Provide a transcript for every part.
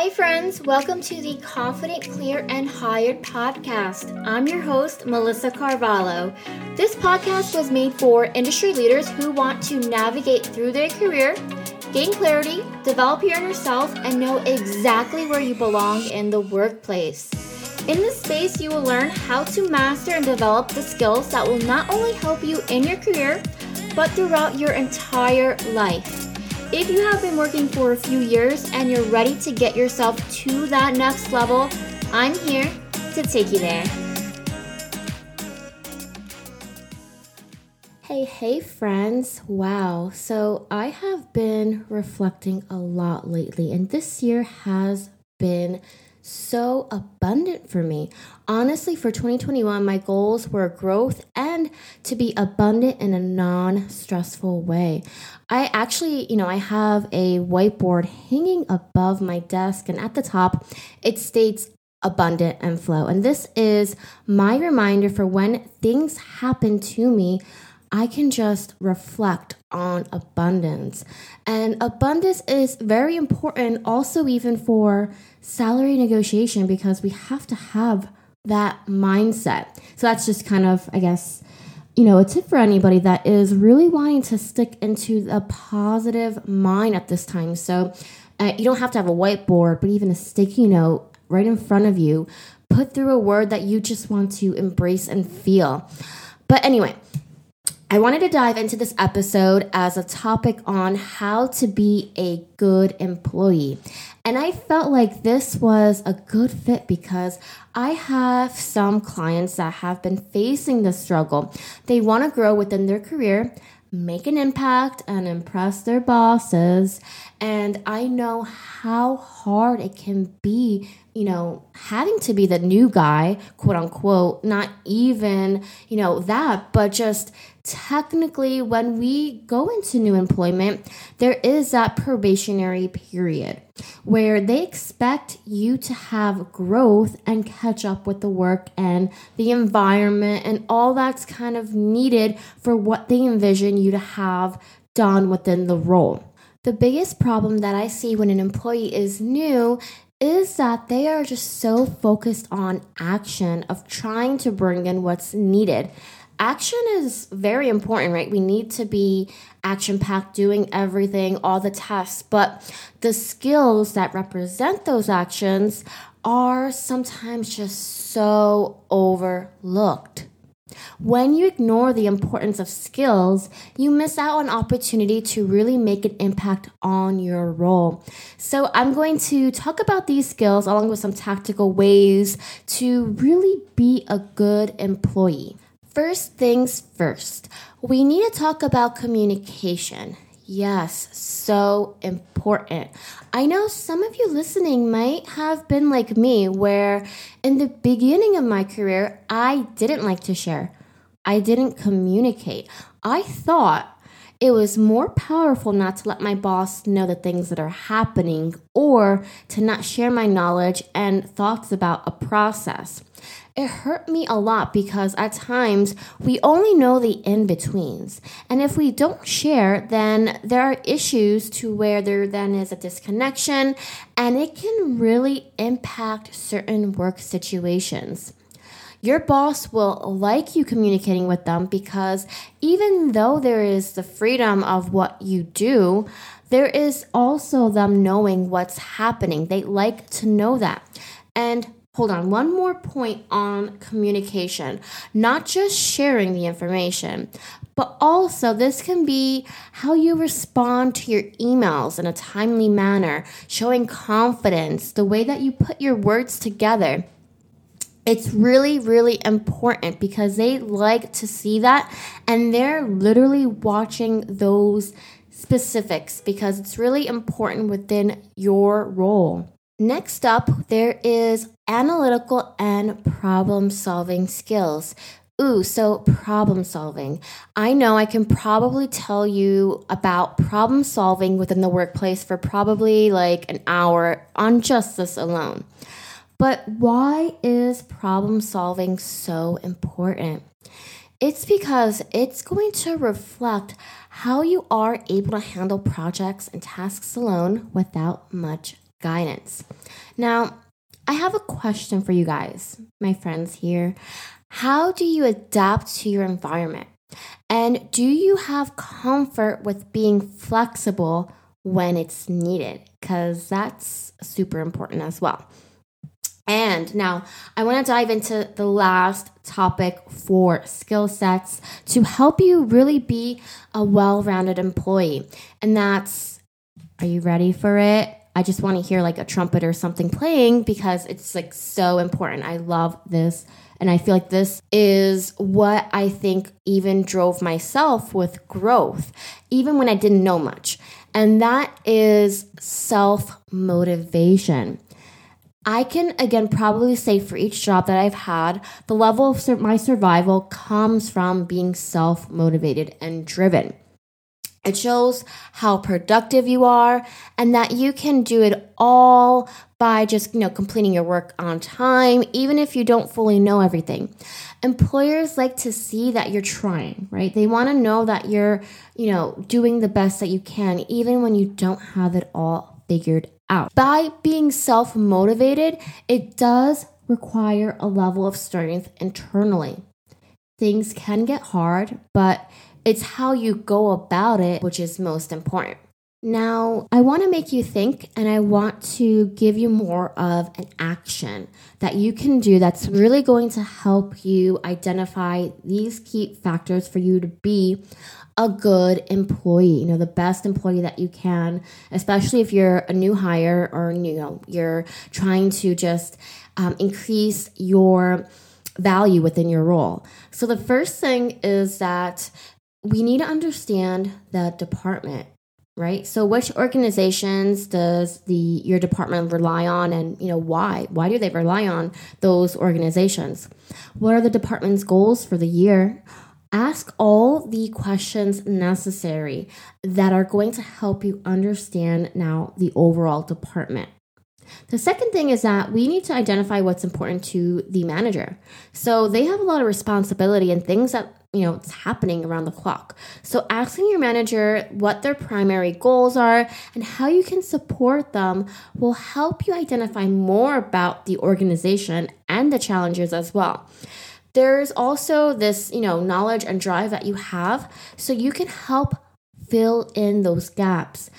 Hi, friends. Welcome to the Confident, Clear, and Hired podcast. I'm your host, Melissa Carvalho. This podcast was made for industry leaders who want to navigate through their career, gain clarity, develop your inner self, and know exactly where you belong in the workplace. In this space, you will learn how to master and develop the skills that will not only help you in your career, but throughout your entire life. If you have been working for a few years and you're ready to get yourself to that next level, I'm here to take you there. Hey, hey, friends. Wow. So I have been reflecting a lot lately, and this year has been so abundant for me. Honestly, for 2021, my goals were growth and to be abundant in a non stressful way. I actually, you know, I have a whiteboard hanging above my desk, and at the top, it states abundant and flow. And this is my reminder for when things happen to me. I can just reflect on abundance. And abundance is very important also even for salary negotiation because we have to have that mindset. So that's just kind of, I guess, you know, a tip for anybody that is really wanting to stick into a positive mind at this time. So uh, you don't have to have a whiteboard, but even a sticky note right in front of you. Put through a word that you just want to embrace and feel. But anyway, I wanted to dive into this episode as a topic on how to be a good employee. And I felt like this was a good fit because I have some clients that have been facing the struggle. They want to grow within their career, make an impact, and impress their bosses. And I know how hard it can be you know, having to be the new guy, quote unquote, not even, you know, that, but just technically when we go into new employment, there is that probationary period where they expect you to have growth and catch up with the work and the environment and all that's kind of needed for what they envision you to have done within the role. The biggest problem that I see when an employee is new is that they are just so focused on action of trying to bring in what's needed. Action is very important, right? We need to be action packed, doing everything, all the tasks, but the skills that represent those actions are sometimes just so overlooked. When you ignore the importance of skills, you miss out on opportunity to really make an impact on your role. So, I'm going to talk about these skills along with some tactical ways to really be a good employee. First things first, we need to talk about communication. Yes, so important. I know some of you listening might have been like me, where in the beginning of my career, I didn't like to share. I didn't communicate. I thought it was more powerful not to let my boss know the things that are happening or to not share my knowledge and thoughts about a process it hurt me a lot because at times we only know the in betweens. And if we don't share, then there are issues to where there then is a disconnection and it can really impact certain work situations. Your boss will like you communicating with them because even though there is the freedom of what you do, there is also them knowing what's happening. They like to know that. And hold on, one more point on communication, not just sharing the information, but also this can be how you respond to your emails in a timely manner, showing confidence, the way that you put your words together. It's really, really important because they like to see that and they're literally watching those specifics because it's really important within your role. Next up, there is analytical and problem solving skills. Ooh, so problem solving. I know I can probably tell you about problem solving within the workplace for probably like an hour on just this alone. But why is problem solving so important? It's because it's going to reflect how you are able to handle projects and tasks alone without much guidance. Now, I have a question for you guys, my friends here. How do you adapt to your environment? And do you have comfort with being flexible when it's needed? Because that's super important as well. And now I want to dive into the last topic for skill sets to help you really be a well rounded employee. And that's are you ready for it? I just want to hear like a trumpet or something playing because it's like so important. I love this. And I feel like this is what I think even drove myself with growth, even when I didn't know much. And that is self motivation. I can again probably say for each job that I've had, the level of my survival comes from being self motivated and driven. It shows how productive you are and that you can do it all by just, you know, completing your work on time, even if you don't fully know everything. Employers like to see that you're trying, right? They want to know that you're, you know, doing the best that you can, even when you don't have it all figured out. By being self motivated, it does require a level of strength internally. Things can get hard, but it's how you go about it which is most important. Now, I want to make you think and I want to give you more of an action that you can do that's really going to help you identify these key factors for you to be a good employee, you know, the best employee that you can, especially if you're a new hire or, you know, you're trying to just um, increase your value within your role. So the first thing is that we need to understand the department right? So which organizations does the your department rely on and you know why? Why do they rely on those organizations? What are the department's goals for the year? Ask all the questions necessary that are going to help you understand now the overall department the second thing is that we need to identify what's important to the manager. So they have a lot of responsibility and things that you know it's happening around the clock. So asking your manager what their primary goals are and how you can support them will help you identify more about the organization and the challenges as well. There's also this, you know, knowledge and drive that you have so you can help fill in those gaps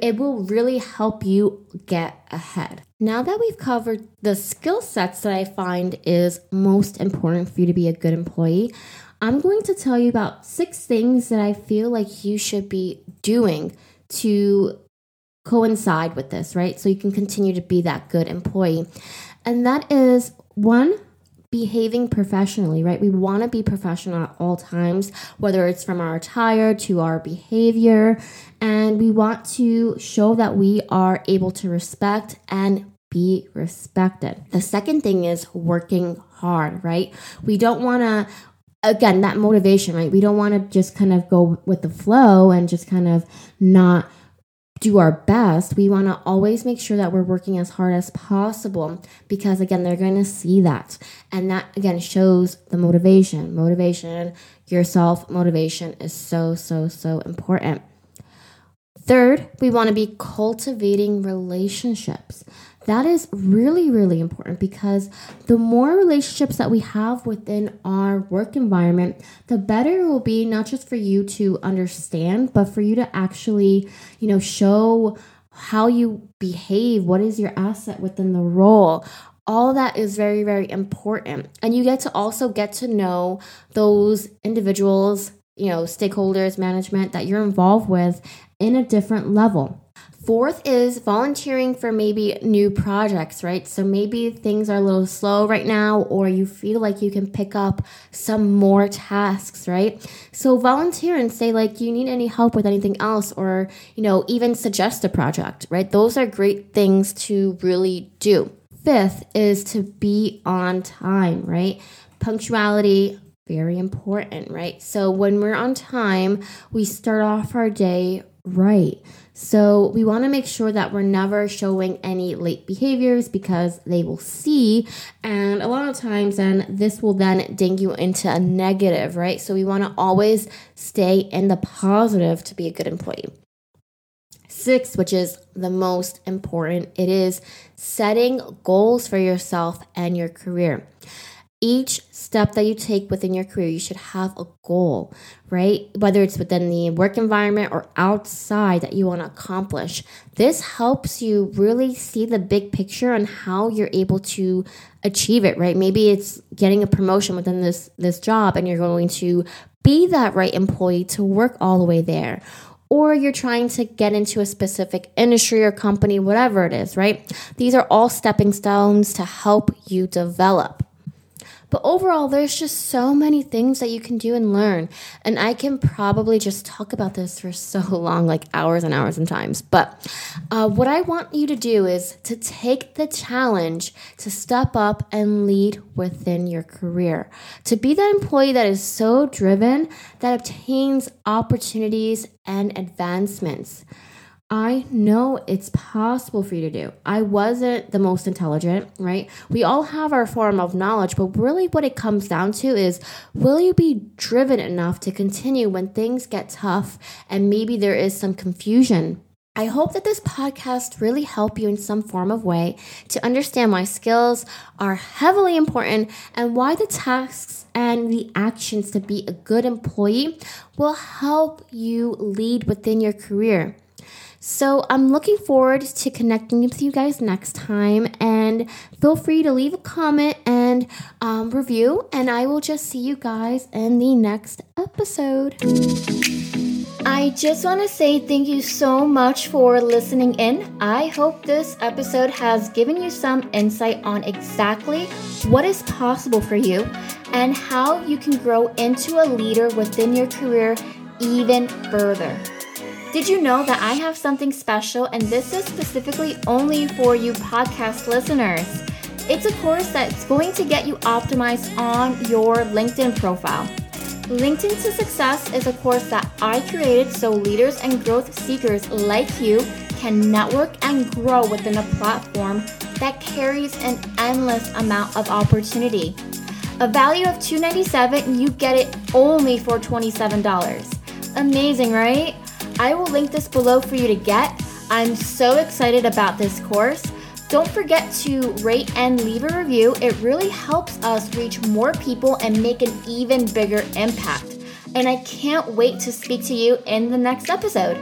it will really help you get ahead. Now that we've covered the skill sets that I find is most important for you to be a good employee, I'm going to tell you about six things that I feel like you should be doing to coincide with this, right? So you can continue to be that good employee. And that is one, behaving professionally, right? We want to be professional at all times, whether it's from our attire to our behavior. And we want to show that we are able to respect and be respected. The second thing is working hard, right? We don't want to again that motivation right we don't want to just kind of go with the flow and just kind of not do our best, we want to always make sure that we're working as hard as possible because, again, they're going to see that. And that, again, shows the motivation. Motivation, yourself motivation is so, so, so important. Third, we want to be cultivating relationships. That is really, really important because the more relationships that we have within our work environment, the better it will be, not just for you to understand, but for you to actually, you know, show how you behave, what is your asset within the role. All that is very, very important. And you get to also get to know those individuals, you know, stakeholders, management that you're involved with in a different level. Fourth is volunteering for maybe new projects, right? So maybe things are a little slow right now, or you feel like you can pick up some more tasks, right? So volunteer and say, like, you need any help with anything else, or, you know, even suggest a project, right? Those are great things to really do. Fifth is to be on time, right? Punctuality, very important, right? So when we're on time, we start off our day right. So we want to make sure that we're never showing any late behaviors because they will see. And a lot of times, then this will then ding you into a negative, right? So we want to always stay in the positive to be a good employee. six, which is the most important, it is setting goals for yourself and your career each step that you take within your career, you should have a goal, right? Whether it's within the work environment or outside that you want to accomplish. This helps you really see the big picture on how you're able to achieve it, right? Maybe it's getting a promotion within this this job and you're going to be that right employee to work all the way there or you're trying to get into a specific industry or company, whatever it is, right? These are all stepping stones to help you develop. But overall, there's just so many things that you can do and learn. And I can probably just talk about this for so long, like hours and hours and times. But uh, what I want you to do is to take the challenge to step up and lead within your career. To be that employee that is so driven that obtains opportunities and advancements. I know it's possible for you to do. I wasn't the most intelligent, right? We all have our form of knowledge, but really what it comes down to is will you be driven enough to continue when things get tough and maybe there is some confusion? I hope that this podcast really help you in some form of way to understand why skills are heavily important and why the tasks and the actions to be a good employee will help you lead within your career. So I'm looking forward to connecting with you guys next time. And feel free to leave a comment and um, review. And I will just see you guys in the next episode. I just want to say thank you so much for listening in. I hope this episode has given you some insight on exactly what is possible for you and how you can grow into a leader within your career even further. Did you know that I have something special and this is specifically only for you podcast listeners? It's a course that's going to get you optimized on your LinkedIn profile. LinkedIn to Success is a course that I created so leaders and growth seekers like you can network and grow within a platform that carries an endless amount of opportunity. A value of 297, you get it only for $27. Amazing, right? I will link this below for you to get. I'm so excited about this course. Don't forget to rate and leave a review. It really helps us reach more people and make an even bigger impact. And I can't wait to speak to you in the next episode.